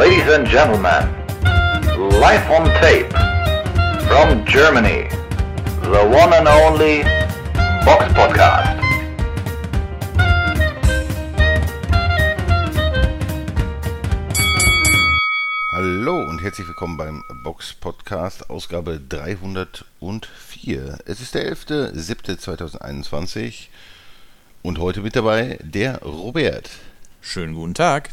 Ladies and gentlemen, live on tape from Germany, the one and only Box Podcast. Hallo und herzlich willkommen beim Box Podcast, Ausgabe 304. Es ist der 11.07.2021 und heute mit dabei der Robert. Schönen guten Tag.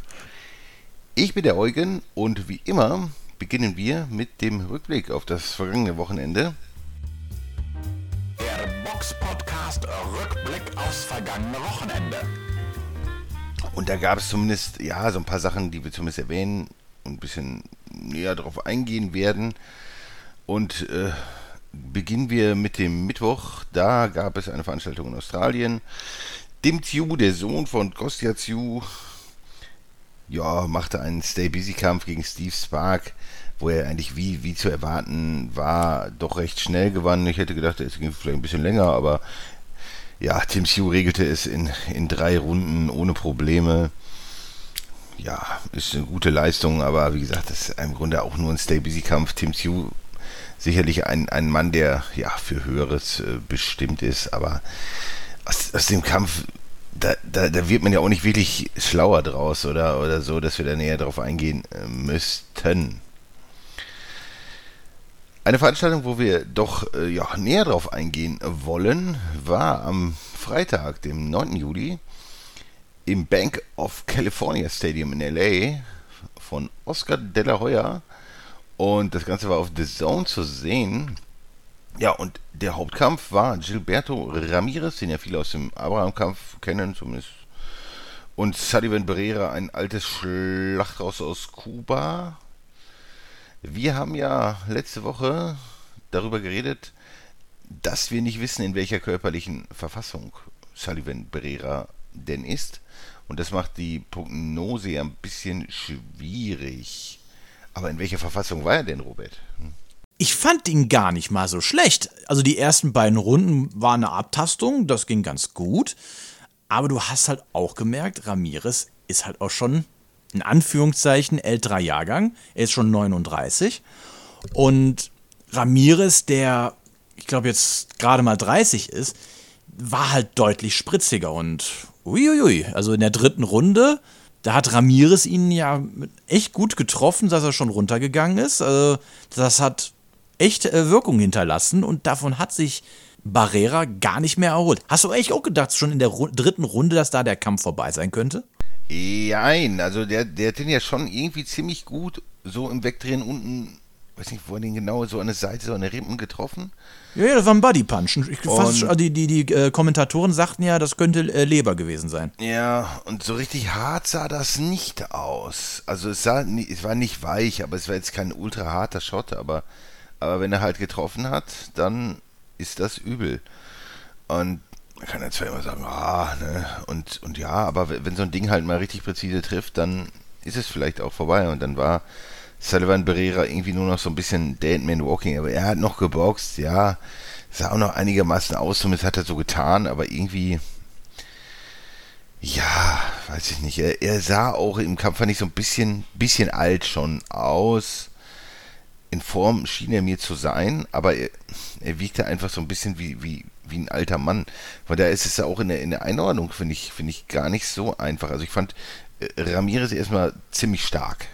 Ich bin der Eugen und wie immer beginnen wir mit dem Rückblick auf das vergangene Wochenende. Der Box Podcast Rückblick aufs vergangene Wochenende. Und da gab es zumindest, ja, so ein paar Sachen, die wir zumindest erwähnen und ein bisschen näher darauf eingehen werden. Und äh, beginnen wir mit dem Mittwoch. Da gab es eine Veranstaltung in Australien. Dim Tiu, der Sohn von Kostya Tiu, ja, machte einen Stay-Busy-Kampf gegen Steve Spark, wo er eigentlich wie, wie zu erwarten war, doch recht schnell gewann. Ich hätte gedacht, es ging vielleicht ein bisschen länger, aber ja, Tim Tiu regelte es in, in drei Runden ohne Probleme. Ja, ist eine gute Leistung, aber wie gesagt, das ist im Grunde auch nur ein Stay-Busy-Kampf. Tim Tiu sicherlich ein, ein Mann, der ja für Höheres äh, bestimmt ist, aber aus, aus dem Kampf, da, da, da wird man ja auch nicht wirklich schlauer draus oder, oder so, dass wir da näher drauf eingehen äh, müssten. Eine Veranstaltung, wo wir doch äh, ja, näher drauf eingehen wollen, war am Freitag, dem 9. Juli, im Bank of California Stadium in LA von Oscar de la Hoya. Und das Ganze war auf The Zone zu sehen. Ja, und der Hauptkampf war Gilberto Ramirez, den ja viele aus dem Abraham-Kampf kennen, zumindest. Und Sullivan Barrera, ein altes Schlachtraus aus Kuba. Wir haben ja letzte Woche darüber geredet, dass wir nicht wissen, in welcher körperlichen Verfassung Sullivan Barrera denn ist. Und das macht die Prognose ein bisschen schwierig. Aber in welcher Verfassung war er denn, Robert? Hm? Ich fand ihn gar nicht mal so schlecht. Also die ersten beiden Runden waren eine Abtastung, das ging ganz gut. Aber du hast halt auch gemerkt, Ramirez ist halt auch schon in Anführungszeichen älterer Jahrgang. Er ist schon 39. Und Ramirez, der, ich glaube, jetzt gerade mal 30 ist, war halt deutlich spritziger und uiuiui. Also in der dritten Runde, da hat Ramirez ihn ja echt gut getroffen, dass er schon runtergegangen ist. Also das hat echt äh, Wirkung hinterlassen und davon hat sich Barrera gar nicht mehr erholt. Hast du echt auch gedacht, schon in der Ru dritten Runde, dass da der Kampf vorbei sein könnte? Nein, also der, der hat den ja schon irgendwie ziemlich gut so im Wegdrehen unten, weiß nicht, wo er den genau so an der Seite, so an der Rippen getroffen. Ja, ja das war ein Bodypunch. Fast, die die, die äh, Kommentatoren sagten ja, das könnte äh, Leber gewesen sein. Ja, und so richtig hart sah das nicht aus. Also es sah, es war nicht weich, aber es war jetzt kein ultra harter Shot, aber aber wenn er halt getroffen hat, dann ist das übel. Und man kann ja zwar immer sagen, ah, ne, und, und ja, aber wenn so ein Ding halt mal richtig präzise trifft, dann ist es vielleicht auch vorbei. Und dann war Sullivan Barrera irgendwie nur noch so ein bisschen Deadman Walking, aber er hat noch geboxt, ja, sah auch noch einigermaßen aus, zumindest hat er so getan, aber irgendwie, ja, weiß ich nicht, er, er sah auch im Kampf, fand ich so ein bisschen, bisschen alt schon aus in Form schien er mir zu sein, aber er, er wirkte einfach so ein bisschen wie, wie, wie ein alter Mann. Von daher ist es ja auch in der, in der Einordnung, finde ich, finde ich gar nicht so einfach. Also ich fand äh, Ramirez erstmal ziemlich stark,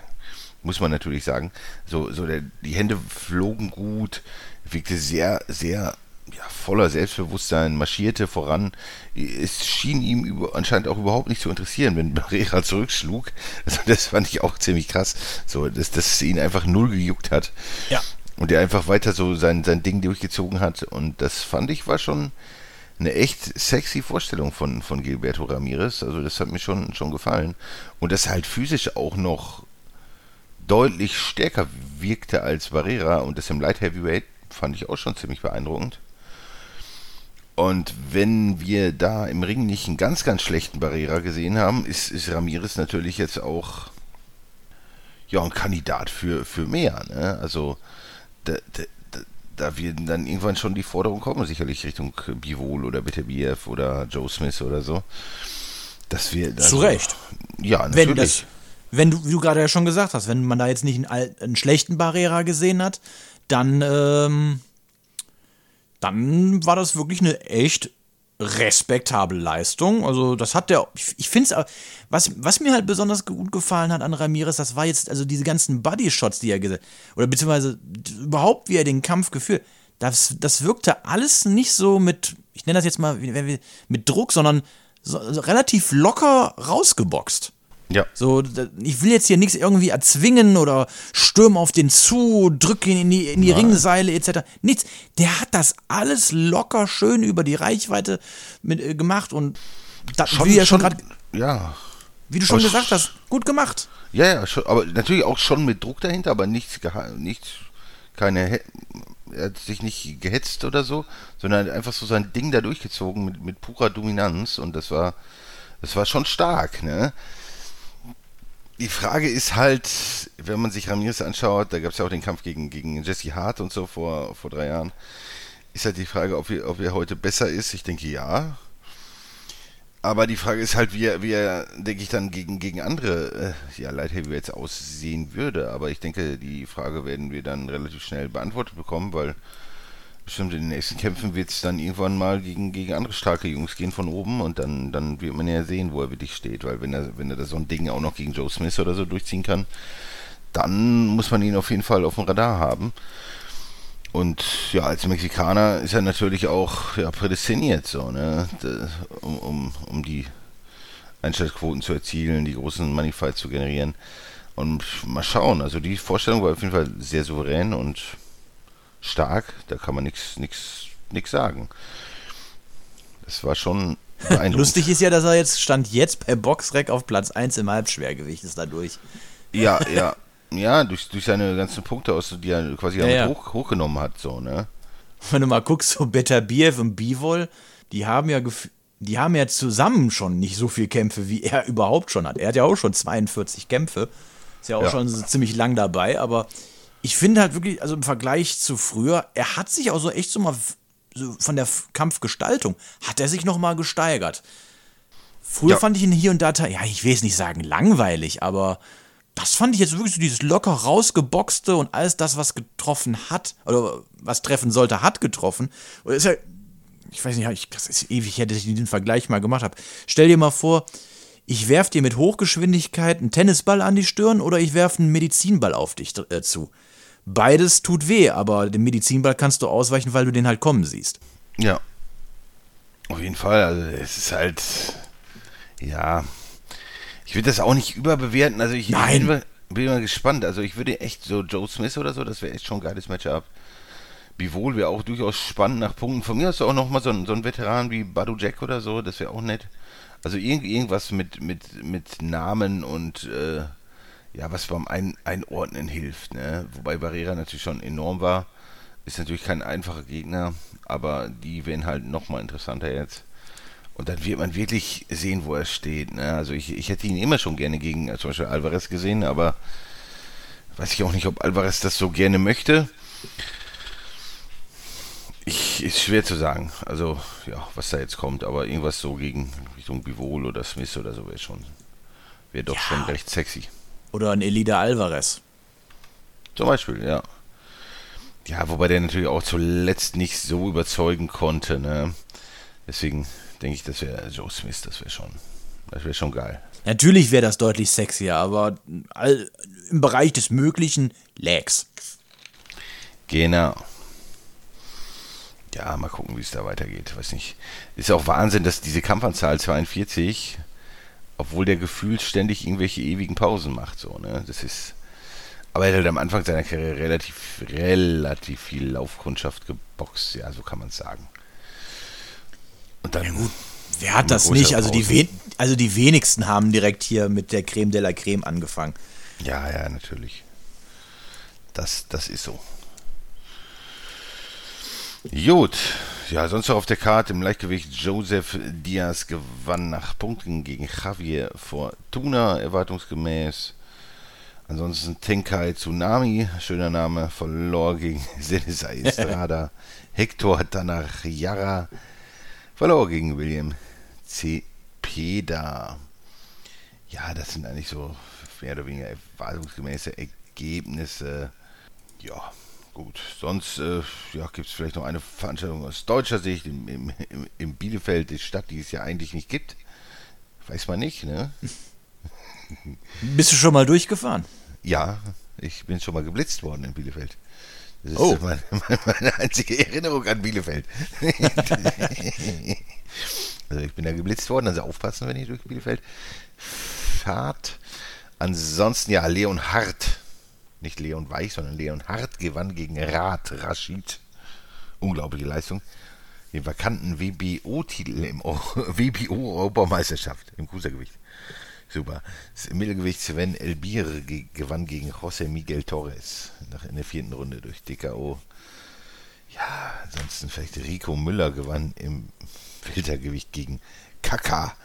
muss man natürlich sagen. So, so der, die Hände flogen gut, wirkte sehr, sehr ja, voller Selbstbewusstsein, marschierte voran. Es schien ihm über, anscheinend auch überhaupt nicht zu interessieren, wenn Barrera zurückschlug. Also das fand ich auch ziemlich krass. So, dass, dass es ihn einfach null gejuckt hat. Ja. Und er einfach weiter so sein, sein Ding durchgezogen hat. Und das fand ich war schon eine echt sexy Vorstellung von, von Gilberto Ramirez. Also das hat mir schon, schon gefallen. Und dass er halt physisch auch noch deutlich stärker wirkte als Barrera und das im Light Heavyweight fand ich auch schon ziemlich beeindruckend. Und wenn wir da im Ring nicht einen ganz, ganz schlechten Barrera gesehen haben, ist, ist Ramirez natürlich jetzt auch ja, ein Kandidat für, für mehr. Ne? Also da, da, da werden dann irgendwann schon die Forderungen kommen, sicherlich Richtung Bivol oder Beterbiev oder Joe Smith oder so. Dass wir Zu Recht. Ja, natürlich. Wenn das, wenn du, wie du gerade ja schon gesagt hast, wenn man da jetzt nicht einen, einen schlechten Barrera gesehen hat, dann, ähm, dann war das wirklich eine echt respektable Leistung. Also das hat der, ich, ich finde es, was, was mir halt besonders gut gefallen hat an Ramirez, das war jetzt, also diese ganzen Body-Shots, die er gesagt oder beziehungsweise überhaupt, wie er den Kampf geführt, das, das wirkte alles nicht so mit, ich nenne das jetzt mal mit Druck, sondern so, so relativ locker rausgeboxt. Ja. So, ich will jetzt hier nichts irgendwie erzwingen oder stürm auf den zu, drück ihn in die, in die Ringseile etc. Nichts. Der hat das alles locker schön über die Reichweite mit, äh, gemacht und da, wie, du ja schon grad, ja. wie du schon Aber gesagt hast, gut gemacht. Ja, ja, schon, aber natürlich auch schon mit Druck dahinter, aber nichts, nichts, keine, er hat sich nicht gehetzt oder so, sondern einfach so sein Ding da durchgezogen mit, mit purer Dominanz und das war, das war schon stark, ne? Die Frage ist halt, wenn man sich Ramirez anschaut, da gab es ja auch den Kampf gegen, gegen Jesse Hart und so vor, vor drei Jahren, ist halt die Frage, ob er, ob er heute besser ist. Ich denke ja. Aber die Frage ist halt, wie er, wie er denke ich, dann gegen, gegen andere äh, ja, Light Heavyweights aussehen würde. Aber ich denke, die Frage werden wir dann relativ schnell beantwortet bekommen, weil bestimmt in den nächsten Kämpfen wird es dann irgendwann mal gegen, gegen andere starke Jungs gehen von oben und dann, dann wird man ja sehen, wo er wirklich steht. Weil wenn er, wenn er da so ein Ding auch noch gegen Joe Smith oder so durchziehen kann, dann muss man ihn auf jeden Fall auf dem Radar haben. Und ja, als Mexikaner ist er natürlich auch ja, prädestiniert, so, ne? Um, um, um die Einschaltquoten zu erzielen, die großen Moneyfights zu generieren. Und mal schauen, also die Vorstellung war auf jeden Fall sehr souverän und stark, da kann man nichts nix, nix sagen. Das war schon beeindruckend. Lustig ist ja, dass er jetzt stand jetzt bei Boxrec auf Platz 1 im Halbschwergewicht ist dadurch. Ja, ja. Ja, durch, durch seine ganzen Punkte aus, die er quasi Ja, ja. Hoch, hochgenommen hat, so, ne? Wenn du mal guckst, so Beterbiev und Bivol, die haben ja die haben ja zusammen schon nicht so viel Kämpfe, wie er überhaupt schon hat. Er hat ja auch schon 42 Kämpfe. Ist ja auch Ja. schon so ziemlich lang dabei, aber ich finde halt wirklich, also im Vergleich zu früher, er hat sich auch so echt so mal so von der Kampfgestaltung, hat er sich noch mal gesteigert. Früher Ja. fand ich ihn hier und da, ja, ich will es nicht sagen langweilig, aber das fand ich jetzt wirklich so dieses locker rausgeboxte und alles das, was getroffen hat, oder was treffen sollte, hat getroffen. Und ist ja, ich weiß nicht, ich, das ist ewig her, dass ich den Vergleich mal gemacht habe. Stell dir mal vor, ich werf dir mit Hochgeschwindigkeit einen Tennisball an die Stirn oder ich werf einen Medizinball auf dich äh, zu. Beides tut weh, aber den Medizinball kannst du ausweichen, weil du den halt kommen siehst. Ja. Auf jeden Fall, also es ist halt, ja, ich würde das auch nicht überbewerten, also ich, Nein. ich bin, mal, bin mal gespannt, also ich würde echt so Joe Smith oder so, das wäre echt schon ein geiles Matchup. Bivol wäre auch durchaus spannend nach Punkten. Von mir aus auch nochmal so ein, so ein Veteran wie Badu Jack oder so, das wäre auch nett. Also irgend, irgendwas mit, mit, mit Namen und äh, ja, was beim Ein Einordnen hilft. Ne? Wobei Barrera natürlich schon enorm war. Ist natürlich kein einfacher Gegner, aber die wären halt nochmal interessanter jetzt. Und dann wird man wirklich sehen, wo er steht. Ne? Also ich, ich hätte ihn immer schon gerne gegen äh, zum Beispiel Alvarez gesehen, aber weiß ich auch nicht, ob Alvarez das so gerne möchte. Ich, ist schwer zu sagen. Also, ja, was da jetzt kommt, aber irgendwas so gegen Richtung Bivol oder Smith oder so wäre schon, wäre doch Ja. schon recht sexy. Oder ein Elida Alvarez. Zum Beispiel, ja. Ja, wobei der natürlich auch zuletzt nicht so überzeugen konnte, ne? Deswegen denke ich, das wäre Joe Smith, das wäre schon, das wäre schon geil. Natürlich wäre das deutlich sexier, aber all, im Bereich des Möglichen Legs. Genau. Ja, mal gucken, wie es da weitergeht. Weiß nicht. Ist auch Wahnsinn, dass diese Kampfanzahl 42, obwohl der gefühlt ständig irgendwelche ewigen Pausen macht, so, ne? Das ist. Aber er hat halt am Anfang seiner Karriere relativ, relativ viel Laufkundschaft geboxt, ja, so kann man es sagen. Und dann. Ja, Wer hat das nicht? Also die, wen also die wenigsten haben direkt hier mit der Creme de la Creme angefangen. Ja, ja, natürlich. Das, das ist so. Gut. Ja, sonst noch auf der Karte im Leichtgewicht Joseph Diaz gewann nach Punkten gegen Javier Fortuna, erwartungsgemäß. Ansonsten Tenkai Tsunami, schöner Name, verlor gegen Senisai Estrada. Hector Tanachara verlor gegen William Cepeda. ja, das sind eigentlich so mehr oder weniger erwartungsgemäße Ergebnisse. Ja, gut. Sonst äh, ja, gibt es vielleicht noch eine Veranstaltung aus deutscher Sicht im, im, im, Bielefeld, die Stadt, die es ja eigentlich nicht gibt. Weiß man nicht, ne? Bist du schon mal durchgefahren? Ja, ich bin schon mal geblitzt worden in Bielefeld. Das ist Oh. meine, meine einzige Erinnerung an Bielefeld. also ich bin da geblitzt worden, also aufpassen, wenn ihr durch Bielefeld fahrt. Ansonsten ja, Leon Hart, nicht Leon Weich, sondern Leon Hart gewann gegen Rad Rashid. Unglaubliche Leistung. Den vakanten WBO-Titel im Eu- WBO-Europameisterschaft im Cruisergewicht. Super. Das Mittelgewicht Sven Elbir ge gewann gegen José Miguel Torres nach in der vierten Runde durch DKO. Ja, ansonsten vielleicht Rico Müller gewann im Filtergewicht gegen Kaka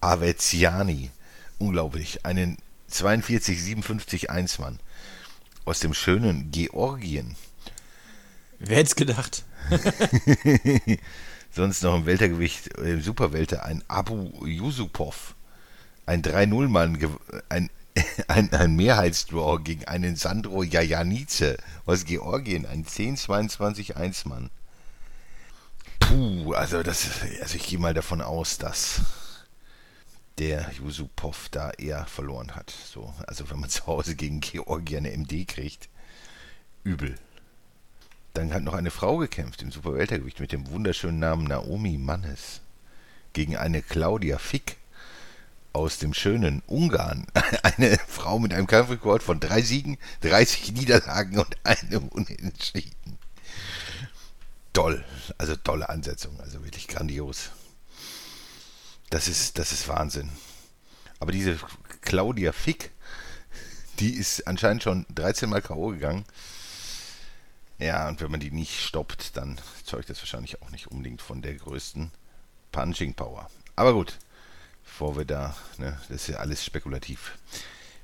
Aveziani. Unglaublich. Einen 42-57 Einzmann aus dem schönen Georgien. Wer hätte es gedacht? Sonst noch im Weltergewicht, äh, im Superwelter, ein Abu Yusupov. Ein 3-0-Mann, gew- ein, ein, ein Mehrheitsdraw gegen einen Sandro Jajanice aus Georgien, ein 10-22-1-Mann. Puh, also das, also ich gehe mal davon aus, dass der Yusupov da eher verloren hat. So, also wenn man zu Hause gegen Georgien eine MD kriegt, übel. Dann hat noch eine Frau gekämpft im Superweltergewicht mit dem wunderschönen Namen Naomi Mannes gegen eine Claudia Fick aus dem schönen Ungarn. Eine Frau mit einem Kampfrekord von drei Siegen, 30 Niederlagen und einem Unentschieden. Toll, also tolle Ansetzung, also wirklich grandios. Das ist, das ist Wahnsinn. Aber diese Claudia Fick, die ist anscheinend schon 13 Mal K.O. gegangen. Ja, und wenn man die nicht stoppt, dann zeugt das wahrscheinlich auch nicht unbedingt von der größten Punching Power. Aber gut, bevor wir da, ne, das ist ja alles spekulativ.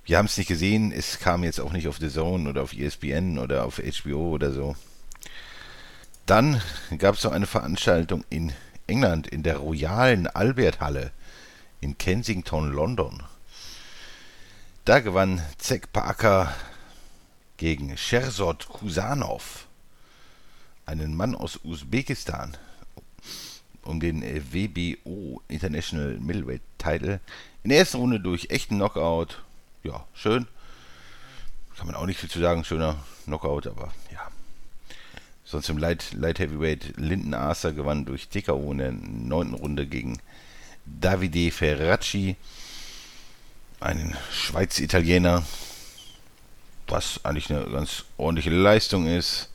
Wir haben es nicht gesehen, es kam jetzt auch nicht auf The Zone oder auf ESPN oder auf HBO oder so. Dann gab es noch eine Veranstaltung in England in der Royalen Albert Halle in Kensington, London. Da gewann Zek Parker gegen Sherzod Kusanov, einen Mann aus Usbekistan, um den WBO International Middleweight Title. In der ersten Runde durch echten Knockout. Ja, schön. Kann man auch nicht viel zu sagen, schöner Knockout, aber. Sonst im Light, Light Heavyweight Linden Arthur gewann durch TKO in der neunten Runde gegen Davide Ferracci, einen Schweiz-Italiener, was eigentlich eine ganz ordentliche Leistung ist.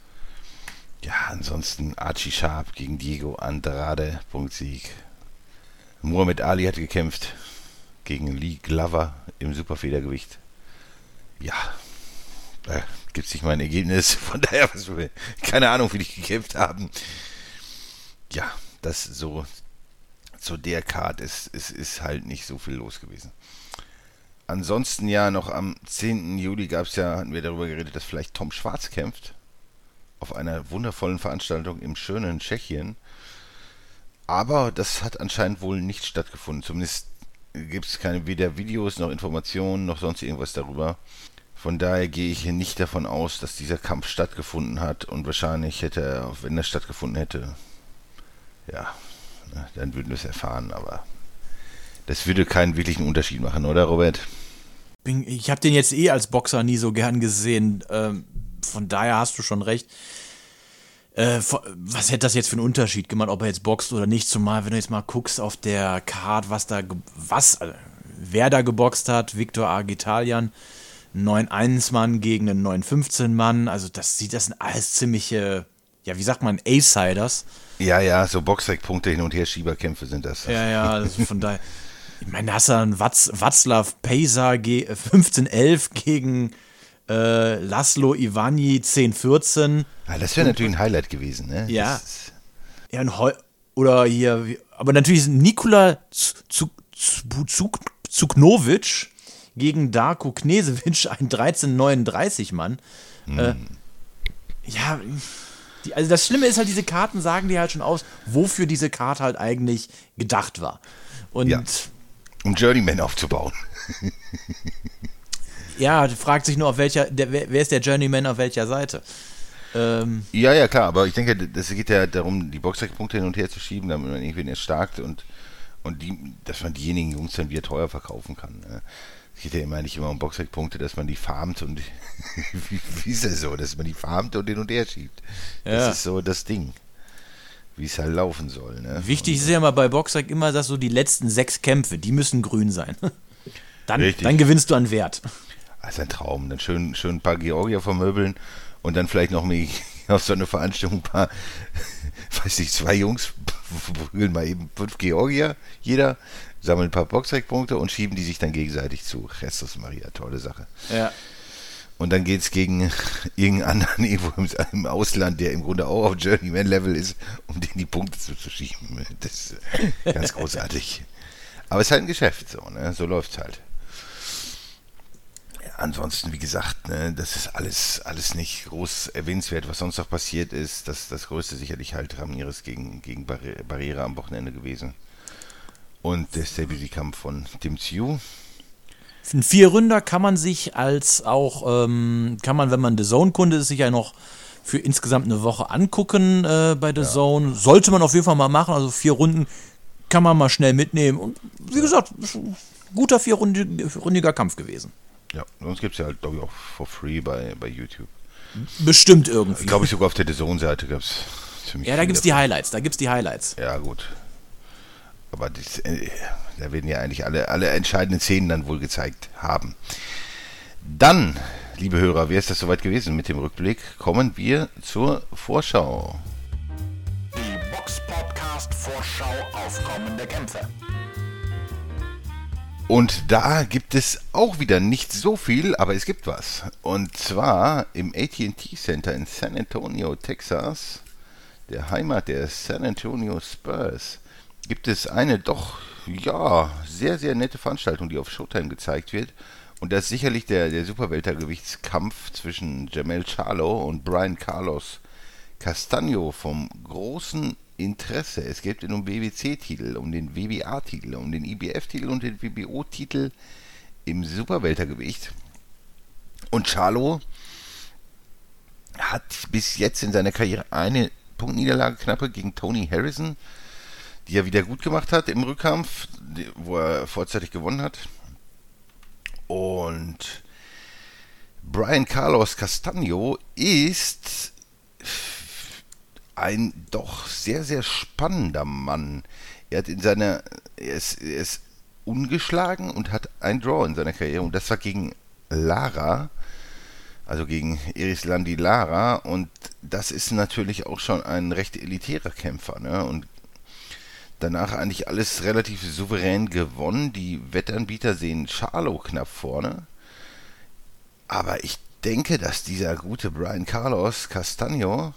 Ja, ansonsten Archie Sharp gegen Diego Andrade, Punktsieg. Muhammad Ali hat gekämpft gegen Lee Glover im Superfedergewicht. Ja, da gibt es nicht mal ein Ergebnis, von daher, was wir, keine Ahnung, wie die gekämpft haben. Ja, das so zu der Card ist, ist, ist halt nicht so viel los gewesen. Ansonsten ja, noch am 10. Juli gab es ja, hatten wir darüber geredet, dass vielleicht Tom Schwarz kämpft. Auf einer wundervollen Veranstaltung im schönen Tschechien. Aber das hat anscheinend wohl nicht stattgefunden. Zumindest gibt es keine weder Videos noch Informationen noch sonst irgendwas darüber. Von daher gehe ich hier nicht davon aus, dass dieser Kampf stattgefunden hat und wahrscheinlich hätte er, wenn er stattgefunden hätte, ja, dann würden wir es erfahren, aber das würde keinen wirklichen Unterschied machen, oder Robert? Ich habe den jetzt eh als Boxer nie so gern gesehen. Ähm, von daher hast du schon recht. Äh, was hätte das jetzt für einen Unterschied gemacht, ob er jetzt boxt oder nicht? Zumal, wenn du jetzt mal guckst auf der Card, was da, was, äh, wer da geboxt hat, Victor Agitalian, 9-1-Mann gegen einen 9-15-Mann. Also, das sieht, das sind alles ziemliche, ja, wie sagt man, A-Siders. Ja, ja, so Boxrec-Punkte hin und her, Schieberkämpfe sind das. Ja, ja, also von daher. Ich meine, da hast du dann Watz, Václav Pejsa ge- äh, 15-11 gegen äh, Laszlo Ivani 10-14. Ja, das wäre natürlich ein Highlight gewesen, ne? Ja. Das Ja, ein Heu oder hier, aber natürlich ist Nikola Zuk- Zuk- Zuk- Zuknovic gegen Darko Knesevic, ein 13-39 Mann. Äh, ja, die, also das Schlimme ist halt, diese Karten sagen dir halt schon aus, wofür diese Karte halt eigentlich gedacht war. Und Ja. um Journeyman aufzubauen. Ja, fragt sich nur, auf welcher, der, wer wer ist der Journeyman auf welcher Seite? Ähm, Ja, ja, klar, aber ich denke, das geht ja darum, die Boxsackpunkte hin und her zu schieben, damit man irgendwen erstarkt und, und die, dass man diejenigen Jungs dann wieder teuer verkaufen kann. Ne? Es geht ja immer nicht immer um Boxsackpunkte, dass man die farmt und wie, wie ist das so, dass man die farmt und hin und her schiebt. Ja. Das ist so das Ding. Wie es halt laufen soll. Ne? wichtig ist ja immer bei Boxsack immer, dass so die letzten sechs Kämpfe, die müssen grün sein. Dann, Richtig. dann gewinnst du an Wert. Das ist ein Traum. Dann schön, schön ein paar Georgier vermöbeln und dann vielleicht noch mal auf so eine Veranstaltung ein paar, weiß ich, zwei Jungs prügeln mal eben fünf Georgier, jeder, sammeln ein paar Boxsackpunkte und schieben die sich dann gegenseitig zu. Jesus Maria, tolle Sache. Ja. Und dann geht es gegen irgendeinen anderen irgendwo im, Ausland, der im Grunde auch auf Journeyman-Level ist, um den die Punkte zuzuschieben. Das ist ganz großartig. Aber es ist halt ein Geschäft, so, ne? So läuft's halt. Ja, ansonsten, wie gesagt, ne, das ist alles, alles nicht groß erwähnenswert, was sonst noch passiert ist. Das, das Größte sicherlich halt Ramirez gegen, gegen Barrera am Wochenende gewesen. Und der Stability-Kampf von Tim Tsiu. Ein Vierründer kann man sich als auch, ähm, kann man, wenn man The Zone-Kunde ist, sich ja noch für insgesamt eine Woche angucken äh, bei The Zone. Sollte man auf jeden Fall mal machen. Also vier Runden kann man mal schnell mitnehmen. Und wie gesagt, guter vierrundiger Kampf gewesen. Ja, sonst gibt es ja halt, glaube ich, auch for free bei, bei YouTube. Bestimmt irgendwie. Glaube ich sogar auf der The Zone-Seite gab es ziemlich ja, da viel gibt's die. Highlights. Da gibt's die Highlights. Ja, gut. Aber das, äh, da werden ja eigentlich alle, alle entscheidenden Szenen dann wohl gezeigt haben. Dann, liebe Hörer, wäre es das soweit gewesen mit dem Rückblick, kommen wir zur Vorschau. Die Box Podcast Vorschau auf kommende Kämpfe. Und da gibt es auch wieder nicht so viel, aber es gibt was. Und zwar im AT&T Center in San Antonio, Texas, der Heimat der San Antonio Spurs, gibt es eine doch, ja, sehr, sehr nette Veranstaltung, die auf Showtime gezeigt wird. Und das ist sicherlich der, der Superweltergewichtskampf zwischen Jamel Charlo und Brian Carlos Castaño vom großen Interesse. Es geht um BBC-Titel, um den WBA-Titel, um den IBF-Titel und den WBO-Titel im Superweltergewicht. Und Charlo hat bis jetzt in seiner Karriere eine Punktniederlage knappe gegen Tony Harrison, die er wieder gut gemacht hat im Rückkampf, wo er vorzeitig gewonnen hat. Und Brian Carlos Castaño ist ein doch sehr, sehr spannender Mann. Er hat in seiner, er ist, er ist ungeschlagen und hat ein Draw in seiner Karriere und das war gegen Lara, also gegen Erislandi Lara und das ist natürlich auch schon ein recht elitärer Kämpfer, ne? Und danach eigentlich alles relativ souverän gewonnen. Die Wettanbieter sehen Charlo knapp vorne. Aber ich denke, dass dieser gute Brian Carlos Castaño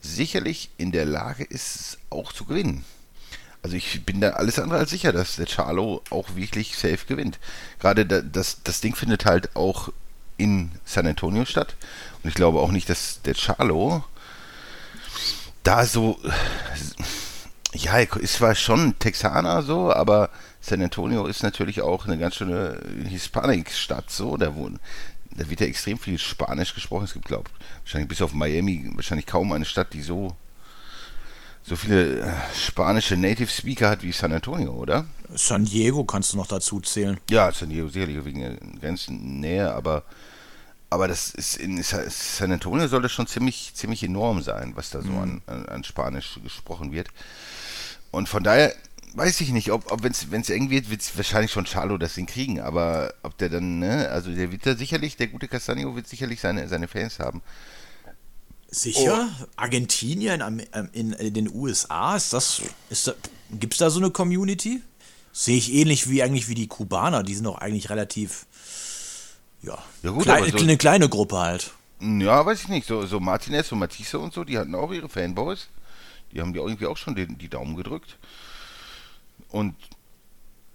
sicherlich in der Lage ist, auch zu gewinnen. Also ich bin da alles andere als sicher, dass der Charlo auch wirklich safe gewinnt. Gerade da, das, das Ding findet halt auch in San Antonio statt. Und ich glaube auch nicht, dass der Charlo da so... Ja, ist zwar schon Texaner so, aber San Antonio ist natürlich auch eine ganz schöne Hispanic-Stadt so. Da, wohnen, da wird ja extrem viel Spanisch gesprochen. Es gibt, glaube ich, wahrscheinlich bis auf Miami wahrscheinlich kaum eine Stadt, die so so viele äh, spanische Native Speaker hat wie San Antonio, oder? San Diego kannst du noch dazu zählen. Ja, San Diego sicherlich wegen der Grenzennähe, aber aber das ist in Sa- San Antonio soll das schon ziemlich ziemlich enorm sein, was da so an, an, an Spanisch gesprochen wird. Und von daher weiß ich nicht, ob, ob wenn es eng wird, wird es wahrscheinlich schon Charlo das Ding kriegen, aber ob der dann, ne, also der wird da sicherlich, der gute Castanio wird sicherlich seine, seine Fans haben. Sicher? Argentinien am- ähm, in, in den USA, ist das, ist da, gibt's da so eine Community? Sehe ich ähnlich wie eigentlich wie die Kubaner, die sind doch eigentlich relativ, ja, Ja gut, klei- aber so- eine kleine Gruppe halt. Ja, weiß ich nicht. So, so Martinez und Matisse und so, die hatten auch ihre Fanboys. Die haben die irgendwie auch schon den, die Daumen gedrückt. Und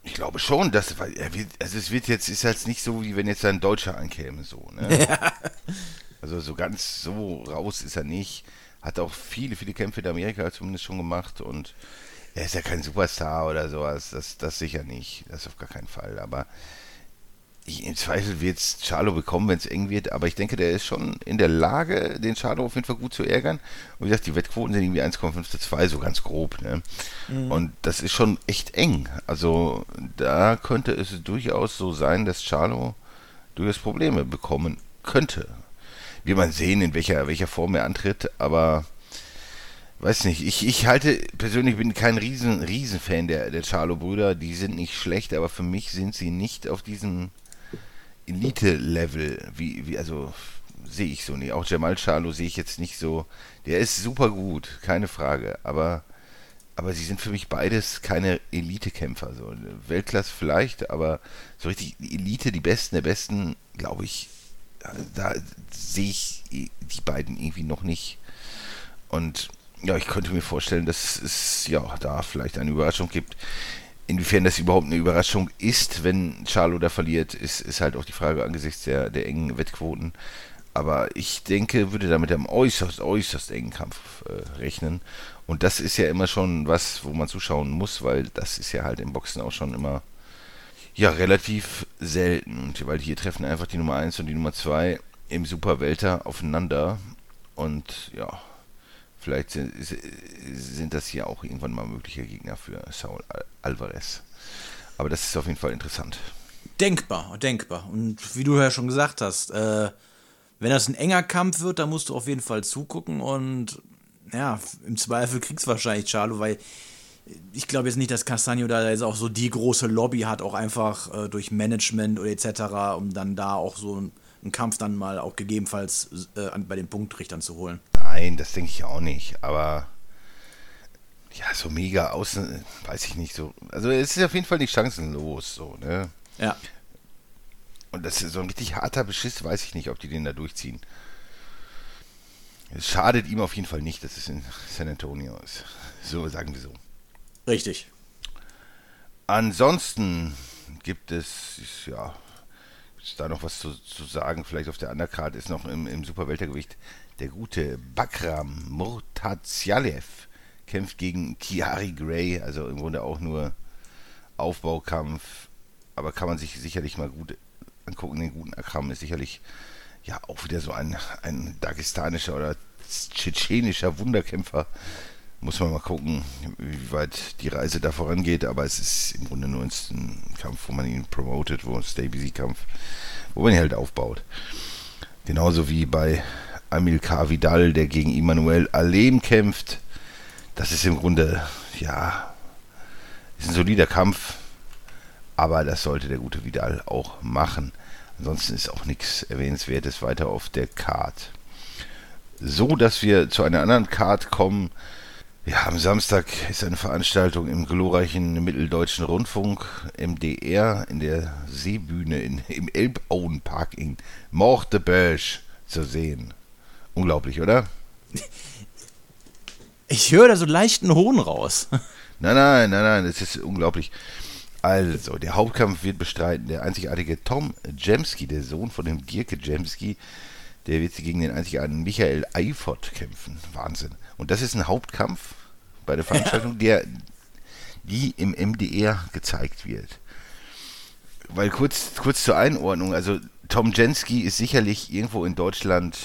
ich glaube schon, dass, weil er wird, also es wird jetzt, ist jetzt nicht so, wie wenn jetzt ein Deutscher ankäme, so, ne? Also so ganz so raus ist er nicht. Hat auch viele, viele Kämpfe in Amerika zumindest schon gemacht und er ist ja kein Superstar oder sowas, das, das sicher nicht. Das auf gar keinen Fall. Aber ich, im Zweifel wird es Charlo bekommen, wenn es eng wird, aber ich denke, der ist schon in der Lage, den Charlo auf jeden Fall gut zu ärgern. Und wie gesagt, die Wettquoten sind irgendwie 1,5 zu 2, so ganz grob. Ne? Mhm. Und das ist schon echt eng. Also da könnte es durchaus so sein, dass Charlo durchaus Probleme bekommen könnte. Wie man sehen, in welcher, welcher Form er antritt, aber weiß nicht, ich, ich halte persönlich bin kein riesen, riesen Fan der, der Charlo-Brüder. Die sind nicht schlecht, aber für mich sind sie nicht auf diesem Elite-Level, wie, wie, also sehe ich so nicht. Auch Jamal Charlo sehe ich jetzt nicht so. Der ist super gut, keine Frage, aber, aber sie sind für mich beides keine Elite-Kämpfer. So. Weltklasse vielleicht, aber so richtig Elite, die Besten der Besten, glaube ich, da sehe ich die beiden irgendwie noch nicht. Und ja, ich könnte mir vorstellen, dass es ja da vielleicht eine Überraschung gibt. Inwiefern das überhaupt eine Überraschung ist, wenn Charlo da verliert, ist, ist halt auch die Frage angesichts der, der engen Wettquoten. Aber ich denke, würde damit einem äußerst, äußerst engen Kampf äh, rechnen. Und das ist ja immer schon was, wo man zuschauen muss, weil das ist ja halt im Boxen auch schon immer ja relativ selten. Und weil hier treffen einfach die Nummer 1 und die Nummer 2 im Superwelter aufeinander. Und ja, Vielleicht sind, sind das hier auch irgendwann mal mögliche Gegner für Saul Alvarez. Aber das ist auf jeden Fall interessant. Denkbar, denkbar. Und wie du ja schon gesagt hast, äh, wenn das ein enger Kampf wird, dann musst du auf jeden Fall zugucken und ja, im Zweifel kriegst du wahrscheinlich Charlo, weil ich glaube jetzt nicht, dass Castagno da jetzt auch so die große Lobby hat, auch einfach äh, durch Management oder etc., um dann da auch so ein einen Kampf dann mal auch gegebenenfalls äh, bei den Punktrichtern zu holen. Nein, das denke ich auch nicht. Aber ja, so mega außen, weiß ich nicht so. Also es ist auf jeden Fall nicht chancenlos, so, ne? Ja. Und das ist so ein richtig harter Beschiss, weiß ich nicht, ob die den da durchziehen. Es schadet ihm auf jeden Fall nicht, dass es in San Antonio ist. So, sagen wir so. Richtig. Ansonsten gibt es, ja, ist da noch was zu, zu sagen? Vielleicht auf der Undercard ist noch im, im Superweltergewicht der gute Bakram Murtazialev kämpft gegen Kiari Gray, also im Grunde auch nur Aufbaukampf, aber kann man sich sicherlich mal gut angucken. Den guten Akram ist sicherlich ja auch wieder so ein, ein dagestanischer oder tschetschenischer Wunderkämpfer. Muss man mal gucken, wie weit die Reise da vorangeht, aber es ist im Grunde nur ein Kampf, wo man ihn promotet, wo ein Stay-Busy-Kampf, wo man ihn halt aufbaut. Genauso wie bei Amilcar Vidal, der gegen Immanuel Alem kämpft. Das ist im Grunde, ja, ist ein solider Kampf, aber das sollte der gute Vidal auch machen. Ansonsten ist auch nichts Erwähnenswertes weiter auf der Card. So, dass wir zu einer anderen Card kommen, ja, am Samstag ist eine Veranstaltung im glorreichen Mitteldeutschen Rundfunk, MDR, in der Seebühne in, im Elbauenpark in Morteberg zu sehen. Unglaublich, oder? Ich höre da so leichten Hohn raus. Nein, nein, nein, nein, das ist unglaublich. Also, der Hauptkampf wird bestreiten der einzigartige Tom Jemski, der Sohn von dem Dirke Jemski, der wird gegen den einzigartigen Michael Eifert kämpfen. Wahnsinn. Und das ist ein Hauptkampf bei der Veranstaltung, der, die im MDR gezeigt wird. Weil kurz, kurz zur Einordnung, also Tom Jensky ist sicherlich irgendwo in Deutschland,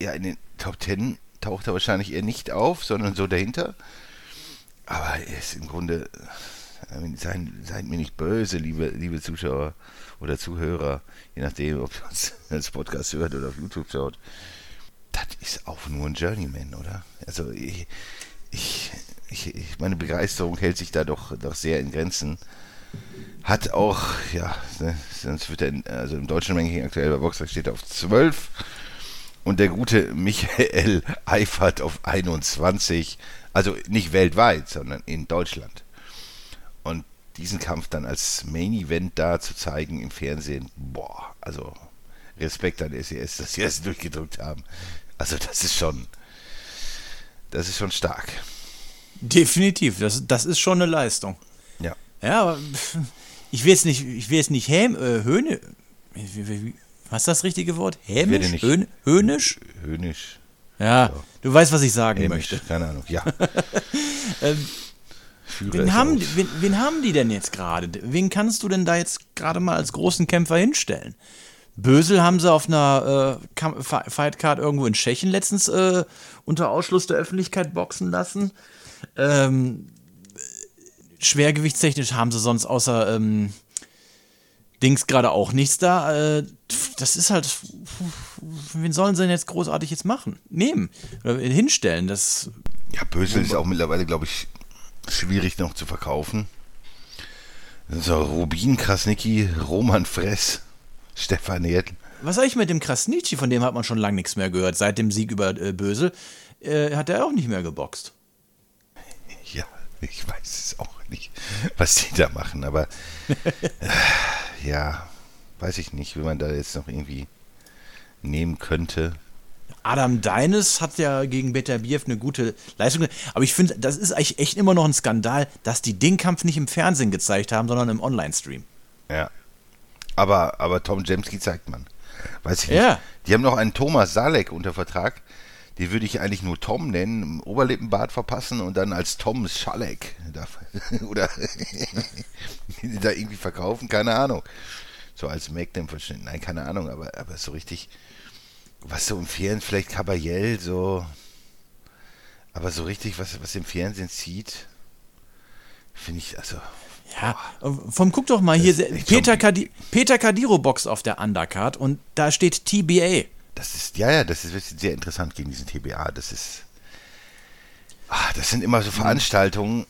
ja, in den Top Ten taucht er wahrscheinlich eher nicht auf, sondern so dahinter. Aber er ist im Grunde, seid, seid mir nicht böse, liebe, liebe Zuschauer oder Zuhörer, je nachdem, ob ihr uns als Podcast hört oder auf YouTube schaut. Das ist auch nur ein Journeyman, oder? Also ich, ich, ich, meine Begeisterung hält sich da doch, doch sehr in Grenzen. Hat auch, ja, ne, sonst wird er, also im deutschen Ranking aktuell bei Boxer steht er auf 12 und der gute Michael Eifert auf 21. Also nicht weltweit, sondern in Deutschland. Und diesen Kampf dann als Main Event da zu zeigen im Fernsehen, boah, also Respekt an SES, dass sie das durchgedrückt haben. Also das ist schon, das ist schon stark. Definitiv, das, das ist schon eine Leistung. Ja. Ja, aber ich will jetzt nicht, ich will jetzt nicht häm, äh, Höhne, was ist das richtige Wort? Hämisch? Nicht, Höhn, höhnisch? Höhnisch. Ja, so. du weißt, was ich sagen Hämisch, möchte. Keine Ahnung, ja. ähm, Wen haben, wen, wen haben die denn jetzt gerade? Wen kannst du denn da jetzt gerade mal als großen Kämpfer hinstellen? Bösel haben sie auf einer äh, Fightcard irgendwo in Tschechien letztens äh, unter Ausschluss der Öffentlichkeit boxen lassen. Ähm, schwergewichtstechnisch haben sie sonst außer ähm, Dings gerade auch nichts da. Äh, das ist halt. Wen sollen sie denn jetzt großartig jetzt machen? Nehmen. Oder hinstellen. Das Ja, Bösel ist auch mittlerweile, glaube ich, schwierig noch zu verkaufen. So, Rubin Krasnicki, Roman Fress, Stefan Erd. Was eigentlich mit dem Krasnitschi, von dem hat man schon lange nichts mehr gehört. Seit dem Sieg über äh, Bösel äh, hat er auch nicht mehr geboxt. Ja, ich weiß es auch nicht, was die da machen, aber äh, ja, weiß ich nicht, wie man da jetzt noch irgendwie nehmen könnte. Adam Deines hat ja gegen Beterbiev eine gute Leistung. Aber ich finde, das ist eigentlich echt immer noch ein Skandal, dass die den Kampf nicht im Fernsehen gezeigt haben, sondern im Online-Stream. Ja. Aber, aber Tom Jemski zeigt man. Weiß ich Ja. nicht. Die haben noch einen Thomas Salek unter Vertrag. Den würde ich eigentlich nur Tom nennen, Oberlippenbart verpassen und dann als Tom Schalek oder da irgendwie verkaufen, keine Ahnung. So als Magnum verschnitten, nein, keine Ahnung, aber, aber so richtig, was so im Fernsehen, vielleicht Caballel, so, aber so richtig, was, was im Fernsehen zieht, finde ich, also, Ja, vom guck doch mal hier, Das Peter, Kadi Peter Kadiro boxt auf der Undercard und da steht TBA. Das ist, ja, ja, das ist wirklich sehr interessant gegen diesen TBA. Das ist. Ah, das sind immer so Veranstaltungen.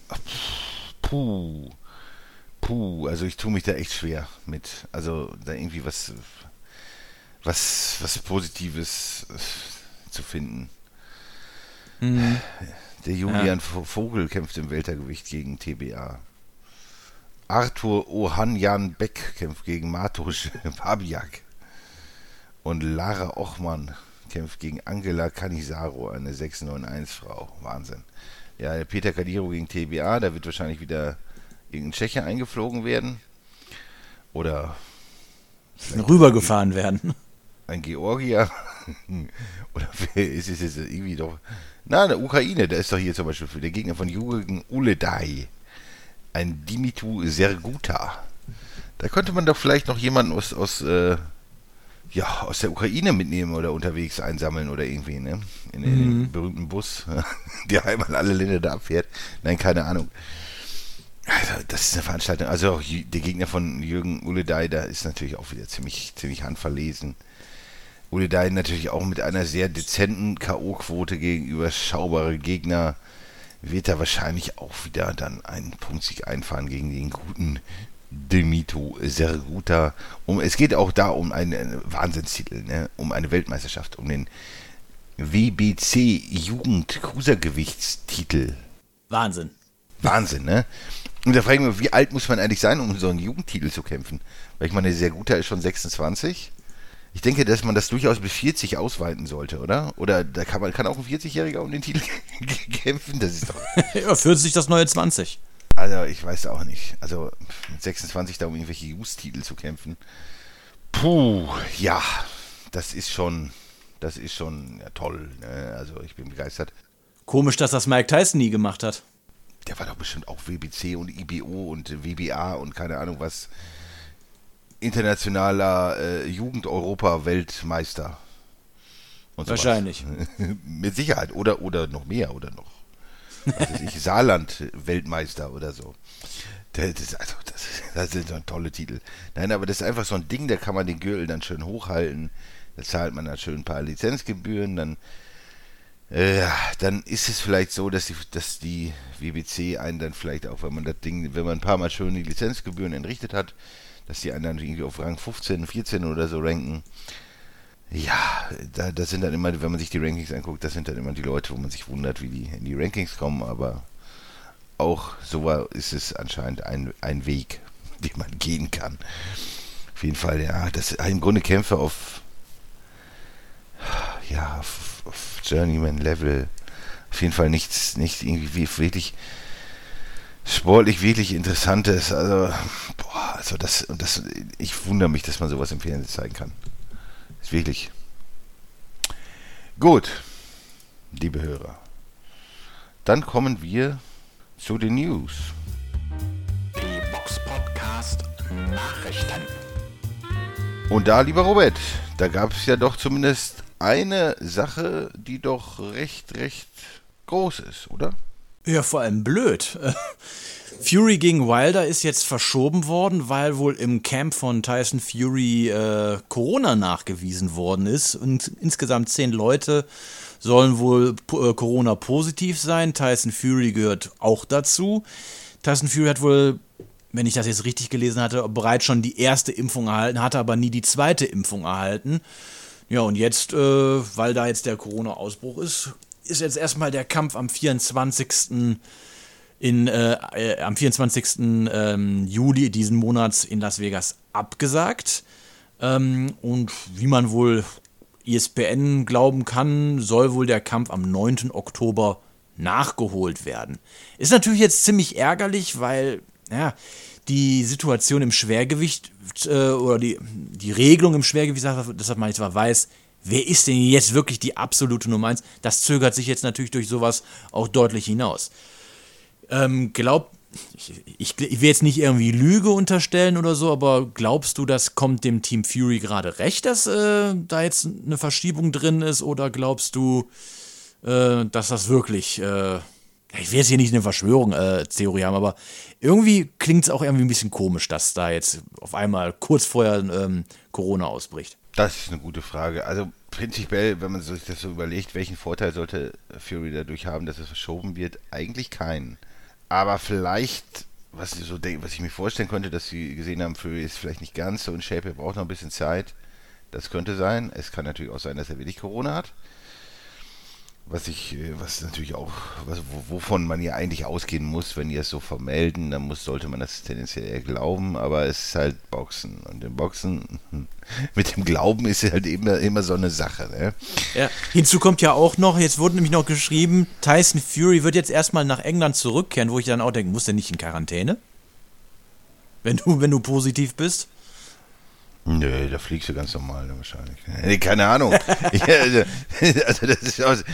Puh. Puh. Also ich tue mich da echt schwer mit. Also da irgendwie was. Was, was Positives äh, zu finden. Der Julian Vo- Vogel kämpft im Weltergewicht gegen TBA. Arthur Ohanjan Beck kämpft gegen Matusz Babiak. Und Lara Ochmann kämpft gegen Angela Canisaro, eine 691-Frau. Wahnsinn. Ja, Peter Kadiro gegen TBA, da wird wahrscheinlich wieder irgendein Tscheche eingeflogen werden. Oder Rübergefahren werden. ein Georgier. Oder wer ist es jetzt irgendwie doch. Na, der Ukraine, der ist doch hier zum Beispiel für der Gegner von Jürgen Uledai. Ein Dimitu Serguta. Da könnte man doch vielleicht noch jemanden aus, aus, äh, ja, aus der Ukraine mitnehmen oder unterwegs einsammeln oder irgendwie, ne? In, in den berühmten Bus, der einmal alle Länder da abfährt. Nein, keine Ahnung. Also, das ist eine Veranstaltung. Also auch der Gegner von Jürgen Uledai, da ist natürlich auch wieder ziemlich, ziemlich handverlesen. Uledai natürlich auch mit einer sehr dezenten K.O.-Quote gegen überschaubare Gegner wird er wahrscheinlich auch wieder dann einen Punktsieg einfahren gegen den guten Demito Serguta. Um, es geht auch da um einen Wahnsinnstitel, ne? um eine Weltmeisterschaft, um den WBC Jugend Cruisergewichtstitel. Wahnsinn. Wahnsinn, ne? Und da frage ich mich, wie alt muss man eigentlich sein, um so einen Jugendtitel zu kämpfen? Weil ich meine, sehr guter ist schon 26. Ich denke, dass man das durchaus bis 40 ausweiten sollte, oder? Oder da kann man kann auch ein 40-Jähriger um den Titel kämpfen? Das ist doch. Ja, 40 das neue 20. Also, ich weiß auch nicht. Also, mit 26 da um irgendwelche Just-Titel zu kämpfen. Puh, ja, das ist schon, das ist schon ja, toll. Ne? Also, ich bin begeistert. Komisch, dass das Mike Tyson nie gemacht hat. Der war doch bestimmt auch WBC und IBO und WBA und keine Ahnung was. Internationaler äh, Jugend-Europa-Weltmeister. Wahrscheinlich. Mit Sicherheit. Oder, oder noch mehr oder noch. Was ich, Saarland-Weltmeister oder so. Das, das, also, das, das sind so tolle Titel. Nein, aber das ist einfach so ein Ding, da kann man den Gürtel dann schön hochhalten. Da zahlt man dann schön ein paar Lizenzgebühren, dann äh, dann ist es vielleicht so, dass die, dass die WBC einen dann vielleicht auch, wenn man das Ding, wenn man ein paar Mal schön die Lizenzgebühren entrichtet hat, dass die einen dann irgendwie auf Rang 15, 14 oder so ranken. Ja, da, das sind dann immer, wenn man sich die Rankings anguckt, das sind dann immer die Leute, wo man sich wundert, wie die in die Rankings kommen, aber auch so ist es anscheinend ein, ein Weg, den man gehen kann. Auf jeden Fall, ja, das im Grunde Kämpfe auf ja, auf, auf Journeyman-Level auf jeden Fall nichts, nicht irgendwie wirklich sportlich wirklich interessantes. Also, boah, also das, das, ich wundere mich, dass man sowas im Fernsehen zeigen kann. Ist wirklich. Gut, liebe Hörer. Dann kommen wir zu den News. Die Box Podcast Nachrichten. Und da, lieber Robert, da gab es ja doch zumindest eine Sache, die doch recht, recht groß ist, oder? Ja, vor allem blöd. Fury gegen Wilder ist jetzt verschoben worden, weil wohl im Camp von Tyson Fury äh, Corona nachgewiesen worden ist. Und insgesamt zehn Leute sollen wohl äh, Corona positiv sein. Tyson Fury gehört auch dazu. Tyson Fury hat wohl, wenn ich das jetzt richtig gelesen hatte, bereits schon die erste Impfung erhalten, hatte aber nie die zweite Impfung erhalten. Ja, und jetzt, äh, weil da jetzt der Corona-Ausbruch ist, ist jetzt erstmal der Kampf am 24 in, äh, äh, am 24. Ähm, Juli diesen Monats in Las Vegas abgesagt. Ähm, und wie man wohl ESPN glauben kann, soll wohl der Kampf am 9. Oktober nachgeholt werden. Ist natürlich jetzt ziemlich ärgerlich, weil ja, die Situation im Schwergewicht äh, oder die, die Regelung im Schwergewicht, dass man jetzt mal weiß, wer ist denn jetzt wirklich die absolute Nummer 1, das zögert sich jetzt natürlich durch sowas auch deutlich hinaus. Ähm, glaub, ich, ich, ich, will jetzt nicht irgendwie Lüge unterstellen oder so, aber glaubst du, das kommt dem Team Fury gerade recht, dass äh, da jetzt eine Verschiebung drin ist? Oder glaubst du, äh, dass das wirklich. Äh, ich will jetzt hier nicht eine Verschwörung-Theorie haben, aber irgendwie klingt es auch irgendwie ein bisschen komisch, dass da jetzt auf einmal kurz vorher ähm, Corona ausbricht. Das ist eine gute Frage. Also prinzipiell, wenn man sich das so überlegt, welchen Vorteil sollte Fury dadurch haben, dass es verschoben wird? Eigentlich keinen. Aber vielleicht, was ich, so was ich mir vorstellen könnte, dass sie gesehen haben, Fury ist vielleicht nicht ganz so in Shape, er braucht noch ein bisschen Zeit. Das könnte sein. Es kann natürlich auch sein, dass er wirklich Corona hat was ich, äh, was natürlich auch, was, wovon man ja eigentlich ausgehen muss, wenn die es so vermelden, dann muss, sollte man das tendenziell eher glauben, aber es ist halt Boxen. Und im Boxen, mit dem Glauben ist halt immer, immer so eine Sache, ne? Ja. Hinzu kommt ja auch noch, jetzt wurde nämlich noch geschrieben, Tyson Fury wird jetzt erstmal nach England zurückkehren, wo ich dann auch denke, muss der nicht in Quarantäne? Wenn du, wenn du positiv bist? Nö, da fliegst du ganz normal wahrscheinlich. Nee, keine Ahnung. also, also das ist aus,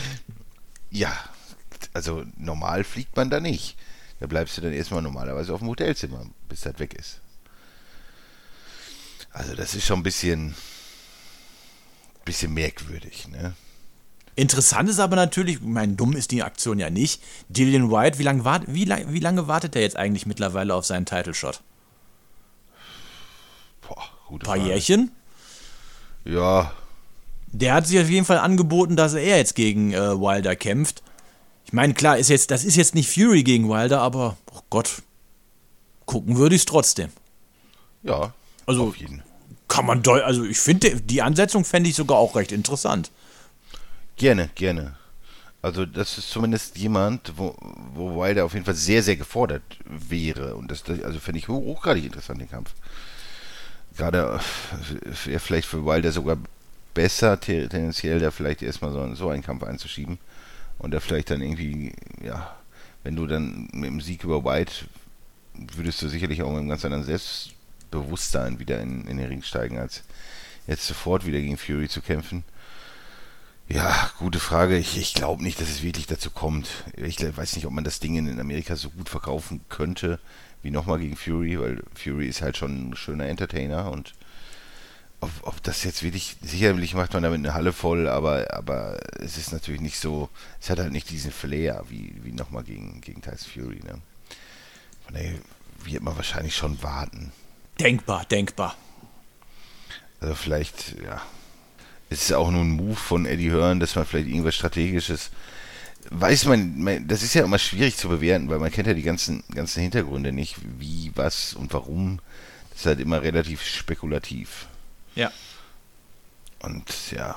ja, also normal fliegt man da nicht. Da bleibst du dann erstmal normalerweise auf dem Hotelzimmer, bis das weg ist. Also das ist schon ein bisschen, bisschen merkwürdig, ne? Interessant ist aber natürlich, ich meine, dumm ist die Aktion ja nicht. Dillian White, wie lange, wart, wie, lang, wie lange wartet er jetzt eigentlich mittlerweile auf seinen Title Shot? Boah, gute Paar Frage. Jährchen? Ja. Der hat sich auf jeden Fall angeboten, dass er jetzt gegen äh, Wilder kämpft. Ich meine, klar, ist jetzt, das ist jetzt nicht Fury gegen Wilder, aber, oh Gott, gucken würde ich es trotzdem. Ja, Also, auf jeden. kann man deu also ich finde, die Ansetzung fände ich sogar auch recht interessant. Gerne, gerne. Also das ist zumindest jemand, wo, wo Wilder auf jeden Fall sehr, sehr gefordert wäre. Und das, also finde ich hoch, hochgradig interessant, den Kampf. Gerade äh, vielleicht für Wilder sogar besser, te- tendenziell da vielleicht erstmal so, so einen Kampf einzuschieben. Und da vielleicht dann irgendwie, ja, wenn du dann mit dem Sieg über White würdest du sicherlich auch mit einem ganz anderen Selbstbewusstsein wieder in, in den Ring steigen, als jetzt sofort wieder gegen Fury zu kämpfen. Ja, gute Frage. Ich, ich glaube nicht, dass es wirklich dazu kommt. Ich weiß nicht, ob man das Ding in Amerika so gut verkaufen könnte wie nochmal gegen Fury, weil Fury ist halt schon ein schöner Entertainer und ob, ob das jetzt wirklich, sicherlich macht man damit eine Halle voll, aber, aber es ist natürlich nicht so, es hat halt nicht diesen Flair wie, wie nochmal gegen, gegen Tyson Fury. Ne? Von daher wird man wahrscheinlich schon warten. Denkbar, denkbar. Also vielleicht, ja, ist es auch nur ein Move von Eddie Hearn, dass man vielleicht irgendwas Strategisches, weiß man, man, das ist ja immer schwierig zu bewerten, weil man kennt ja die ganzen, ganzen Hintergründe nicht, wie, was und warum. Das ist halt immer relativ spekulativ. Ja. Und ja,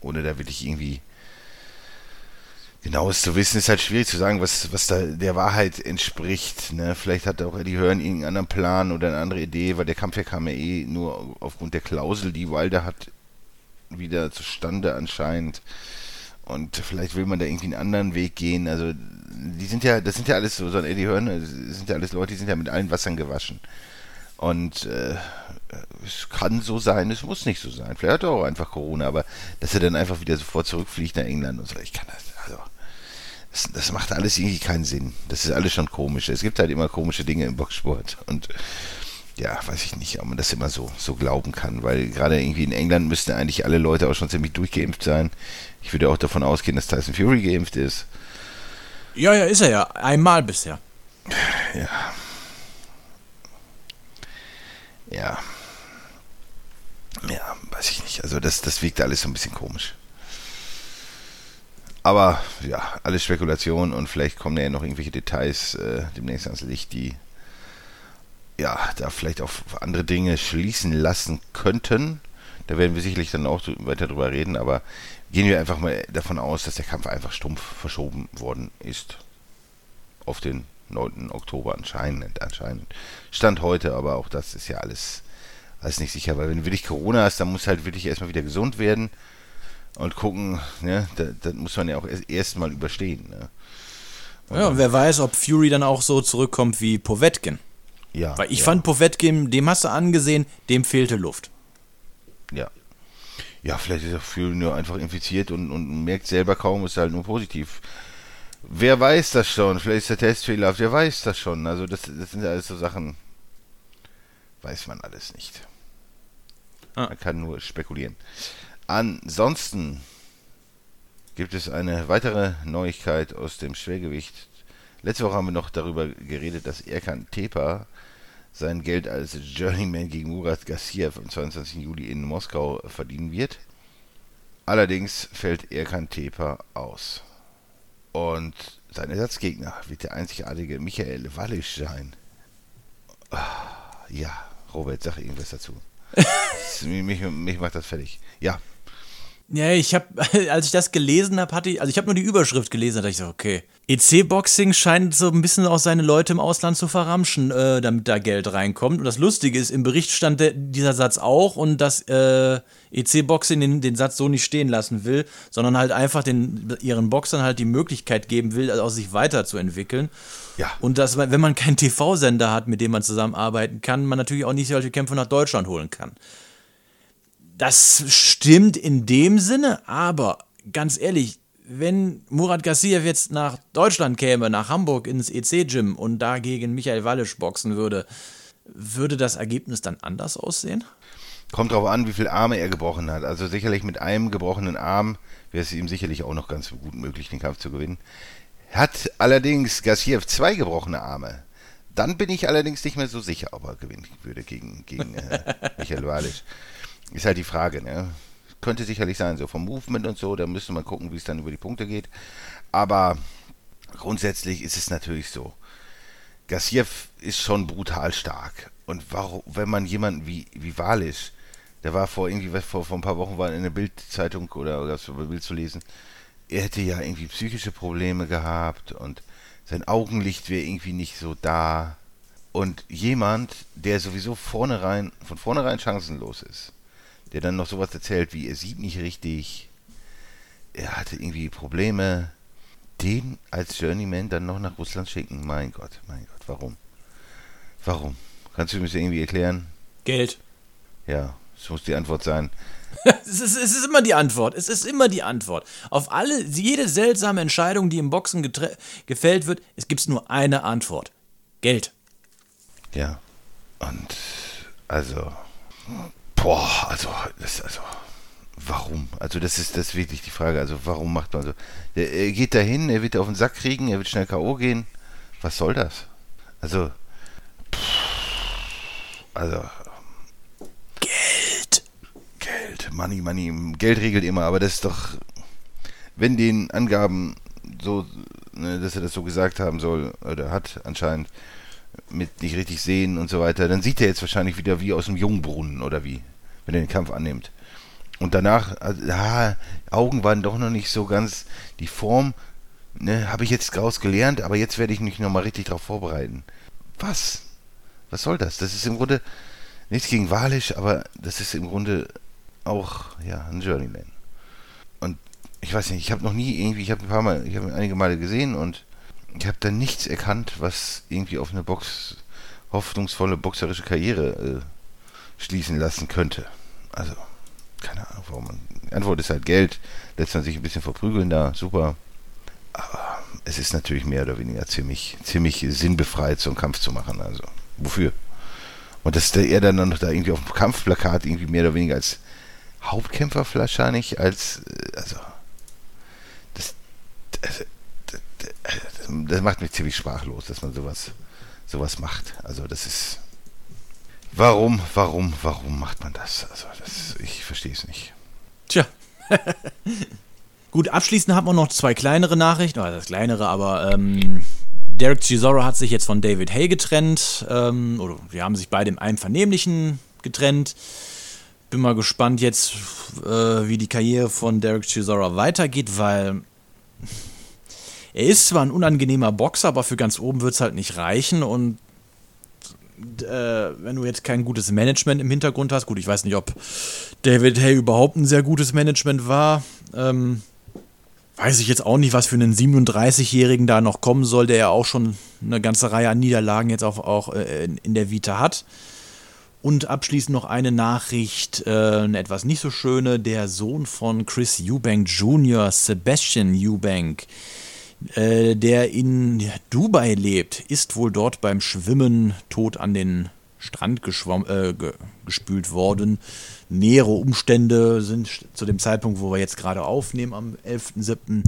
ohne da wirklich irgendwie genaues zu wissen, ist halt schwierig zu sagen, was, was da der Wahrheit entspricht. Ne? Vielleicht hat auch Eddie Hearn irgendeinen anderen Plan oder eine andere Idee, weil der Kampf ja kam ja eh nur aufgrund der Klausel, die Wilder hat, wieder zustande anscheinend. Und vielleicht will man da irgendwie einen anderen Weg gehen. Also, die sind ja, das sind ja alles so, so ein Eddie Hearn, das sind ja alles Leute, die sind ja mit allen Wassern gewaschen. Und äh, es kann so sein, es muss nicht so sein. Vielleicht hat er auch einfach Corona, aber dass er dann einfach wieder sofort zurückfliegt nach England und so, ich kann das, also, Das, das macht alles irgendwie keinen Sinn. Das ist alles schon komisch. Es gibt halt immer komische Dinge im Boxsport. Und ja, weiß ich nicht, ob man das immer so, so glauben kann, weil gerade irgendwie in England müssten eigentlich alle Leute auch schon ziemlich durchgeimpft sein. Ich würde auch davon ausgehen, dass Tyson Fury geimpft ist. Ja, ja, ist er ja. Einmal bisher. Ja. Ja. Ja, weiß ich nicht. Also das, das wirkt alles so ein bisschen komisch. Aber ja, alles Spekulation und vielleicht kommen ja noch irgendwelche Details äh, demnächst ans Licht, die ja, da vielleicht auf andere Dinge schließen lassen könnten. Da werden wir sicherlich dann auch weiter drüber reden, aber gehen wir einfach mal davon aus, dass der Kampf einfach stumpf verschoben worden ist. Auf den 9. Oktober anscheinend, anscheinend. Stand heute, aber auch das ist ja alles, alles nicht sicher, weil wenn du wirklich Corona hast, dann muss halt wirklich erstmal wieder gesund werden und gucken, ne, das, das muss man ja auch erst, erst mal überstehen. Ne? Ja, und wer weiß, ob Fury dann auch so zurückkommt wie Povetkin. Ja. Weil ich ja. fand Povetkin, dem hast du angesehen, dem fehlte Luft. Ja. Ja, vielleicht ist er Fury nur einfach infiziert und, und merkt selber kaum, ist halt nur positiv. Wer weiß das schon? Vielleicht ist der Test fehlerhaft, wer weiß das schon? Also das, das sind ja alles so Sachen, weiß man alles nicht. Ah. Man kann nur spekulieren. Ansonsten gibt es eine weitere Neuigkeit aus dem Schwergewicht. Letzte Woche haben wir noch darüber geredet, dass Erkan Tepa sein Geld als Journeyman gegen Murat Gassiev am 22. Juli in Moskau verdienen wird. Allerdings fällt Erkan Tepa aus. Und sein Ersatzgegner wird der einzigartige Michael Wallisch sein. Ah, Ja, Robert, sag irgendwas dazu. Das- mich, mich macht das fertig. Ja, Ja, ich habe, als ich das gelesen habe, hatte ich, also ich habe nur die Überschrift gelesen, da dachte ich so, okay. EC-Boxing scheint so ein bisschen auch seine Leute im Ausland zu verramschen, äh, damit da Geld reinkommt. Und das Lustige ist, im Bericht stand der, dieser Satz auch und dass äh, EC-Boxing den, den Satz so nicht stehen lassen will, sondern halt einfach den, ihren Boxern halt die Möglichkeit geben will, also sich weiterzuentwickeln. Ja. Und dass, wenn man keinen TV-Sender hat, mit dem man zusammenarbeiten kann, man natürlich auch nicht solche Kämpfe nach Deutschland holen kann. Das stimmt in dem Sinne, aber ganz ehrlich, wenn Murat Gassiev jetzt nach Deutschland käme, nach Hamburg ins EC-Gym und da gegen Michael Wallisch boxen würde, würde das Ergebnis dann anders aussehen? Kommt drauf an, wie viele Arme er gebrochen hat. Also sicherlich mit einem gebrochenen Arm wäre es ihm sicherlich auch noch ganz gut möglich, den Kampf zu gewinnen. Hat allerdings Gassiev zwei gebrochene Arme. Dann bin ich allerdings nicht mehr so sicher, ob er gewinnen würde gegen, gegen äh, Michael Walisch. Ist halt die Frage, ne? Könnte sicherlich sein, so vom Movement und so, da müsste man gucken, wie es dann über die Punkte geht. Aber grundsätzlich ist es natürlich so. Gassiev ist schon brutal stark. Und warum, wenn man jemanden wie, wie Walisch, der war vor irgendwie, vor, vor ein paar Wochen war in der Bildzeitung oder gab es Bild zu lesen, er hätte ja irgendwie psychische Probleme gehabt und sein Augenlicht wäre irgendwie nicht so da. Und jemand, der sowieso vornherein, von vornherein chancenlos ist, der dann noch sowas erzählt wie, er sieht nicht richtig, er hatte irgendwie Probleme, den als Journeyman dann noch nach Russland schicken. Mein Gott, mein Gott, warum? Warum? Kannst du mir das irgendwie erklären? Geld. Ja, das muss die Antwort sein. Es ist, es ist immer die Antwort. Es ist immer die Antwort. Auf alle, jede seltsame Entscheidung, die im Boxen gefällt wird, es gibt nur eine Antwort. Geld. Ja. Und also, boah, also, das, also, warum? Also, das ist, das ist wirklich die Frage. Also, warum macht man so? Der, er geht dahin, er wird auf den Sack kriegen, er wird schnell K.O. gehen. Was soll das? Also, pff, also, Geld. Geld, Money, Money, Geld regelt immer, aber das ist doch, wenn den Angaben so, ne, dass er das so gesagt haben soll, oder hat anscheinend, mit nicht richtig sehen und so weiter, dann sieht er jetzt wahrscheinlich wieder wie aus dem Jungbrunnen oder wie, wenn er den Kampf annimmt. Und danach, also, ja, Augen waren doch noch nicht so ganz die Form, ne, habe ich jetzt draus gelernt, aber jetzt werde ich mich nochmal richtig darauf vorbereiten. Was? Was soll das? Das ist im Grunde nichts gegen Walisch, aber das ist im Grunde auch, ja, ein Journeyman. Und ich weiß nicht, ich habe noch nie irgendwie, ich habe ein paar Mal, ich habe einige Male gesehen und ich habe da nichts erkannt, was irgendwie auf eine Box, hoffnungsvolle boxerische Karriere äh, schließen lassen könnte. Also, keine Ahnung, warum man. Die Antwort ist halt Geld, lässt man sich ein bisschen verprügeln da, super. Aber es ist natürlich mehr oder weniger ziemlich, ziemlich sinnbefreit, so einen Kampf zu machen. Also, wofür? Und dass der, er dann noch da irgendwie auf dem Kampfplakat irgendwie mehr oder weniger als Hauptkämpfer wahrscheinlich, als, äh, also, das, das, das, macht mich ziemlich sprachlos, dass man sowas, sowas macht. Also, das ist, warum, warum, warum macht man das? Also, das, ich verstehe es nicht. Tja. Gut, abschließend haben wir noch zwei kleinere Nachrichten, oder das kleinere, aber ähm, Derek Chisora hat sich jetzt von David Hay getrennt, ähm, oder wir haben sich beide im Einvernehmlichen getrennt. Bin mal gespannt jetzt, äh, wie die Karriere von Derek Chisora weitergeht, weil er ist zwar ein unangenehmer Boxer, aber für ganz oben wird es halt nicht reichen und äh, wenn du jetzt kein gutes Management im Hintergrund hast, gut, ich weiß nicht, ob David Hay überhaupt ein sehr gutes Management war. Ähm, weiß ich jetzt auch nicht, was für einen 37-Jährigen da noch kommen soll, der ja auch schon eine ganze Reihe an Niederlagen jetzt auch, auch äh, in der Vita hat. Und abschließend noch eine Nachricht, äh, eine etwas nicht so schöne. Der Sohn von Chris Eubank Jr., Sebastian Eubank, äh, der in Dubai lebt, ist wohl dort beim Schwimmen tot an den Strand äh, gespült worden. Nähere Umstände sind zu dem Zeitpunkt, wo wir jetzt gerade aufnehmen, am 11.07.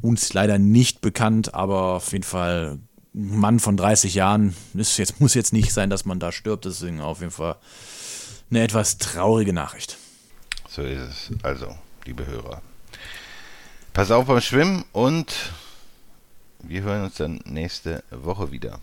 uns leider nicht bekannt, aber auf jeden Fall ein Mann von 30 Jahren. Ist jetzt, muss jetzt nicht sein, dass man da stirbt, deswegen auf jeden Fall eine etwas traurige Nachricht. So ist es. Also, liebe Hörer. Pass auf beim Schwimmen und wir hören uns dann nächste Woche wieder.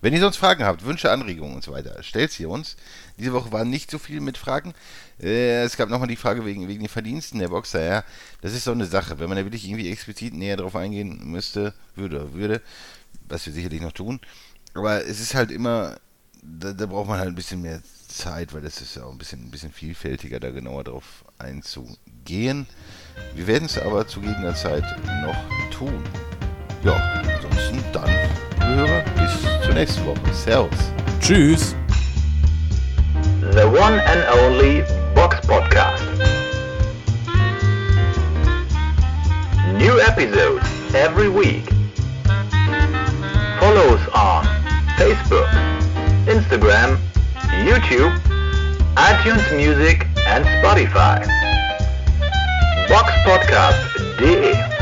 Wenn ihr sonst Fragen habt, Wünsche, Anregungen und so weiter, stellt sie uns. Diese Woche war nicht so viel mit Fragen. Äh, es gab nochmal die Frage wegen, wegen den Verdiensten der Boxer. Ja, das ist so eine Sache. Wenn man da wirklich irgendwie explizit näher drauf eingehen müsste, würde, würde, was wir sicherlich noch tun. Aber es ist halt immer, da, da braucht man halt ein bisschen mehr Zeit, weil das ist ja auch ein bisschen, ein bisschen vielfältiger, da genauer drauf einzugehen. Wir werden es aber zu gegebener Zeit noch tun. Ja, ansonsten dann, Hörer, bis zur nächsten Woche. Servus. Tschüss. The one and only Box Podcast. New episodes every week. Follow us on Facebook, Instagram, YouTube, iTunes Music and Spotify. Box Podcast Boxpodcast.de